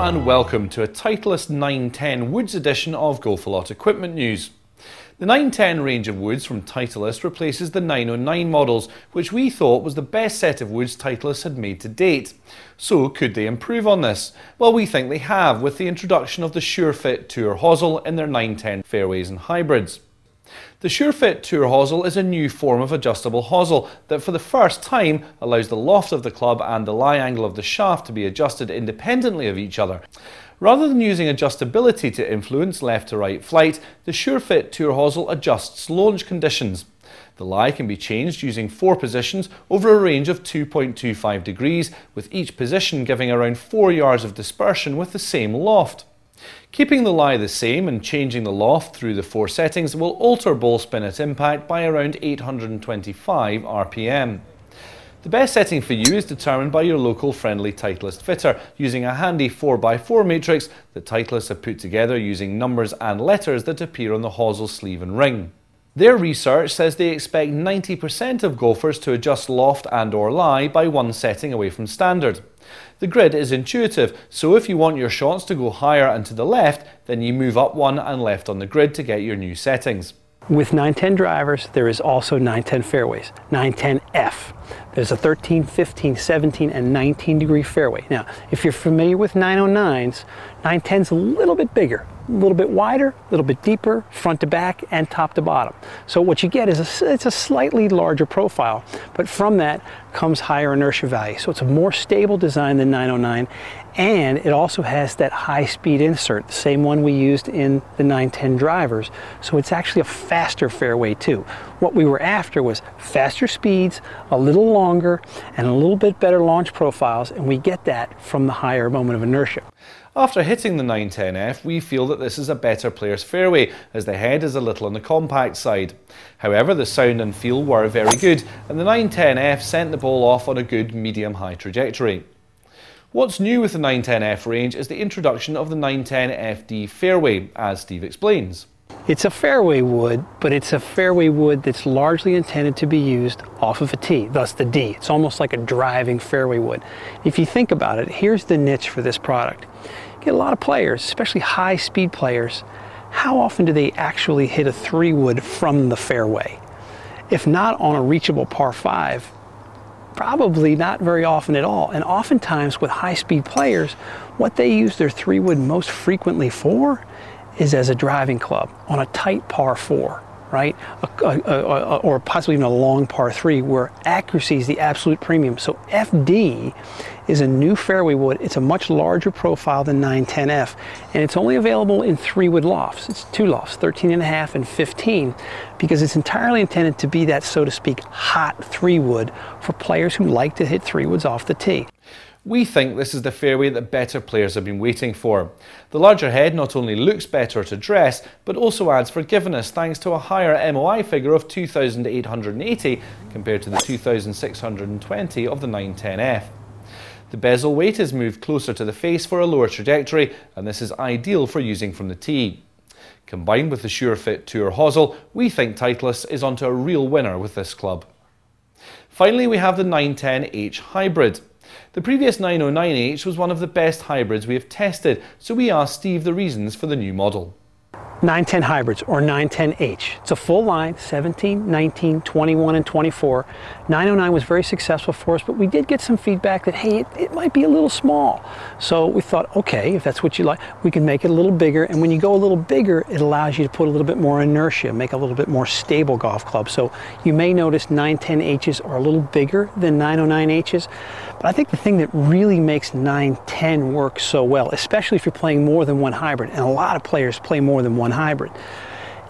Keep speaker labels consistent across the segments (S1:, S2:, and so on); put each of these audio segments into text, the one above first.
S1: And welcome to a Titleist 910 Woods edition of Golfalot Equipment News. The 910 range of woods from Titleist replaces the 909 models, which we thought was the best set of woods Titleist had made to date. So could they improve on this? Well, we think they have with the introduction of the SureFit Tour hosel in their 910 fairways and hybrids. The SureFit Tour hosel is a new form of adjustable hosel that for the first time allows the loft of the club and the lie angle of the shaft to be adjusted independently of each other. Rather than using adjustability to influence left to right flight, the SureFit Tour hosel adjusts launch conditions. The lie can be changed using four positions over a range of 2.25 degrees, with each position giving around 4 yards of dispersion with the same loft. Keeping the lie the same and changing the loft through the four settings will alter ball spin at impact by around 825 RPM. The best setting for you is determined by your local friendly Titleist fitter using a handy 4x4 matrix that Titleist have put together using numbers and letters that appear on the hosel sleeve and ring. Their research says they expect 90% of golfers to adjust loft and or lie by one setting away from standard. The grid is intuitive, so if you want your shots to go higher and to the left, then you move up one and left on the grid to get your new settings.
S2: With 910 drivers, there is also 910 fairways, 910F. There's a 13, 15, 17, and 19 degree fairway. Now, if you're familiar with 909s, 910's a little bit bigger, a little bit wider, a little bit deeper, front to back and top to bottom. So what you get is a, it's a slightly larger profile, but from that comes higher inertia value. So it's a more stable design than 909 and it also has that high speed insert, the same one we used in the 910 drivers. So it's actually a faster fairway too. What we were after was faster speeds, a little longer, and a little bit better launch profiles, and we get that from the higher moment of inertia.
S1: After hitting the 910F, we feel that this is a better player's fairway, as the head is a little on the compact side. However, the sound and feel were very good, and the 910F sent the ball off on a good medium-high trajectory. What's new with the 910F range is the introduction of the 910FD fairway, as Steve explains.
S2: It's a fairway wood, but it's a fairway wood that's largely intended to be used off of a tee, thus the D. It's almost like a driving fairway wood. If you think about it, here's the niche for this product. You get a lot of players, especially high speed players. How often do they actually hit a three wood from the fairway? If not on a reachable par five, probably not very often at all. And oftentimes with high speed players, what they use their three wood most frequently for is as a driving club on a tight par four, right? A, a, a, or possibly even a long par three where accuracy is the absolute premium. So FD is a new fairway wood. It's a much larger profile than 910F, and it's only available in three wood lofts. It's two lofts, 13 and a half and 15, because it's entirely intended to be that, so to speak, hot three wood for players who like to hit three woods off the tee.
S1: We think this is the fairway that better players have been waiting for. The larger head not only looks better to dress, but also adds forgiveness thanks to a higher MOI figure of 2,880 compared to the 2,620 of the 910F. The bezel weight is moved closer to the face for a lower trajectory, and this is ideal for using from the tee. Combined with the SureFit Tour hosel, we think Titleist is onto a real winner with this club. Finally, we have the 910H Hybrid. The previous 909H was one of the best hybrids we have tested, so we asked Steve the reasons for the new model.
S2: 910 hybrids or 910H. It's a full line 17, 19, 21, and 24. 909 was very successful for us, but we did get some feedback that hey, it, it, might be a little small. So we thought, okay, if that's what you like, we can make it a little bigger. And when you go a little bigger, it allows you to put a little bit more inertia, make a little bit more stable golf club. So you may notice 910Hs are a little bigger than 909Hs. But I think the thing that really makes 910 work so well, especially if you're playing more than one hybrid, and a lot of players play more than one hybrid,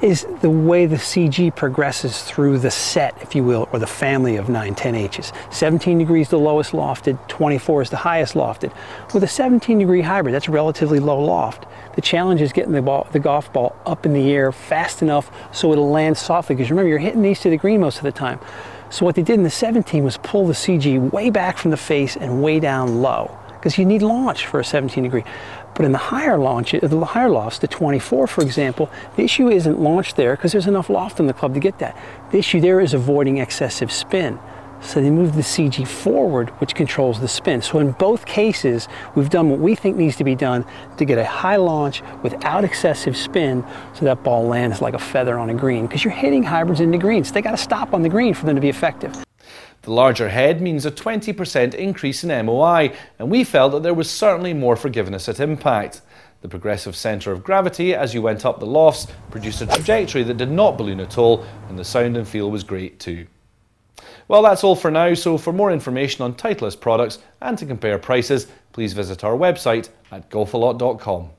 S2: is the way the CG progresses through the set, if you will, or the family of 910Hs. 17 degrees the lowest lofted, 24 is the highest lofted. With a 17 degree hybrid, that's relatively low loft. The challenge is getting the, ball, the golf ball up in the air fast enough so it'll land softly, because remember, you're hitting these to the green most of the time. So what they did in the 17 was pull the CG way back from the face and way down low because you need launch for a 17 degree. But in the higher launch, uh, the higher lofts, the 24 for example, the issue isn't launch there because there's enough loft in the club to get that. The issue there is avoiding excessive spin. So they move the CG forward, which controls the spin. So in both cases, we've done what we think needs to be done to get a high launch without excessive spin so that ball lands like a feather on a green. Because you're hitting hybrids into greens. They got to stop on the green for them to be effective.
S1: The larger head means a 20% increase in MOI, and we felt that there was certainly more forgiveness at impact. The progressive centre of gravity as you went up the lofts produced a trajectory that did not balloon at all, and the sound and feel was great too. Well, that's all for now, so for more information on Titleist products and to compare prices, please visit our website at golfalot.com.